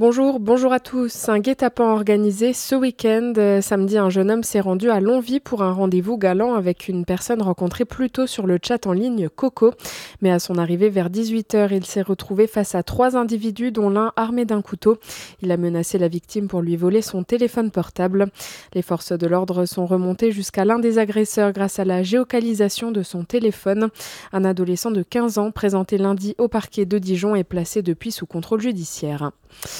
Bonjour, bonjour à tous. Un guet-apens organisé ce week-end. Euh, samedi, un jeune homme s'est rendu à Longvie pour un rendez-vous galant avec une personne rencontrée plus tôt sur le chat en ligne Coco. Mais à son arrivée vers 18h, il s'est retrouvé face à trois individus, dont l'un armé d'un couteau. Il a menacé la victime pour lui voler son téléphone portable. Les forces de l'ordre sont remontées jusqu'à l'un des agresseurs grâce à la géocalisation de son téléphone. Un adolescent de 15 ans, présenté lundi au parquet de Dijon, est placé depuis sous contrôle judiciaire.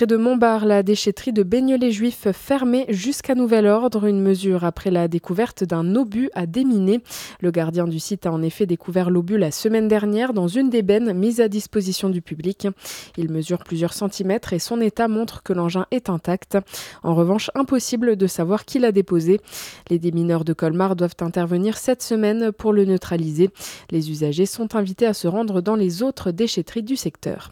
Près de Montbard, la déchetterie de Bagnolet juif fermée jusqu'à nouvel ordre, une mesure après la découverte d'un obus à déminer. Le gardien du site a en effet découvert l'obus la semaine dernière dans une des bennes mises à disposition du public. Il mesure plusieurs centimètres et son état montre que l'engin est intact. En revanche, impossible de savoir qui l'a déposé. Les démineurs de Colmar doivent intervenir cette semaine pour le neutraliser. Les usagers sont invités à se rendre dans les autres déchetteries du secteur.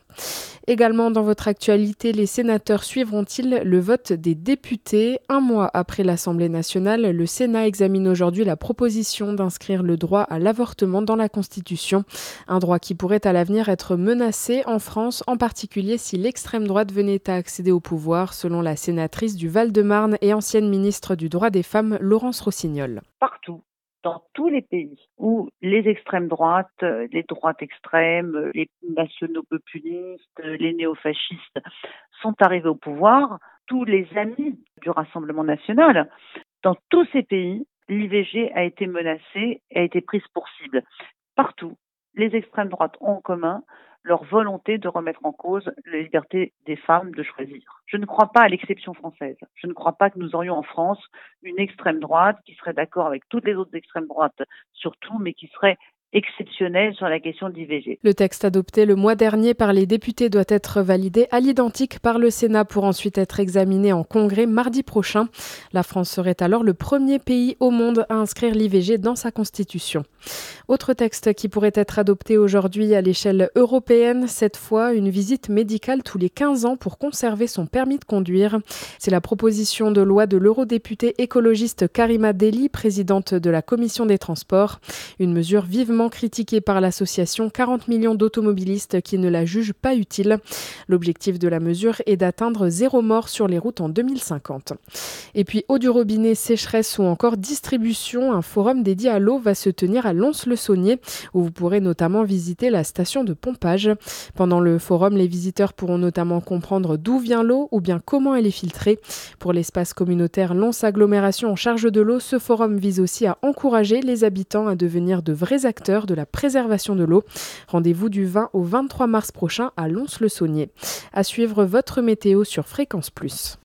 Également dans votre actualité, les sénateurs suivront-ils le vote des députés? Un mois après l'Assemblée nationale, le Sénat examine aujourd'hui la proposition d'inscrire le droit à l'avortement dans la Constitution, un droit qui pourrait à l'avenir être menacé en France, en particulier si l'extrême droite venait à accéder au pouvoir, selon la sénatrice du Val-de-Marne et ancienne ministre du droit des femmes, Laurence Rossignol. Partout dans tous les pays où les extrêmes droites, euh, les droites extrêmes, euh, les nationaux populistes, euh, les néofascistes sont arrivés au pouvoir, tous les amis du Rassemblement national, dans tous ces pays, l'IVG a été menacée et a été prise pour cible. Partout, les extrêmes droites ont en commun leur volonté de remettre en cause la liberté des femmes de choisir. Je ne crois pas à l'exception française. Je ne crois pas que nous aurions en France une extrême droite qui serait d'accord avec toutes les autres extrêmes droites, surtout, mais qui serait exceptionnel sur la question de l'IVG. Le texte adopté le mois dernier par les députés doit être validé à l'identique par le Sénat pour ensuite être examiné en congrès mardi prochain. La France serait alors le premier pays au monde à inscrire l'IVG dans sa constitution. Autre texte qui pourrait être adopté aujourd'hui à l'échelle européenne, cette fois une visite médicale tous les 15 ans pour conserver son permis de conduire. C'est la proposition de loi de l'eurodéputée écologiste Karima Deli, présidente de la commission des transports. Une mesure vivement critiquée par l'association 40 millions d'automobilistes qui ne la jugent pas utile. L'objectif de la mesure est d'atteindre zéro mort sur les routes en 2050. Et puis eau du robinet, sécheresse ou encore distribution, un forum dédié à l'eau va se tenir à Lons-le-Saunier où vous pourrez notamment visiter la station de pompage. Pendant le forum, les visiteurs pourront notamment comprendre d'où vient l'eau ou bien comment elle est filtrée. Pour l'espace communautaire Lons Agglomération en charge de l'eau, ce forum vise aussi à encourager les habitants à devenir de vrais de la préservation de l'eau. Rendez-vous du 20 au 23 mars prochain à Lons-le-Saunier. À suivre votre météo sur Fréquence Plus.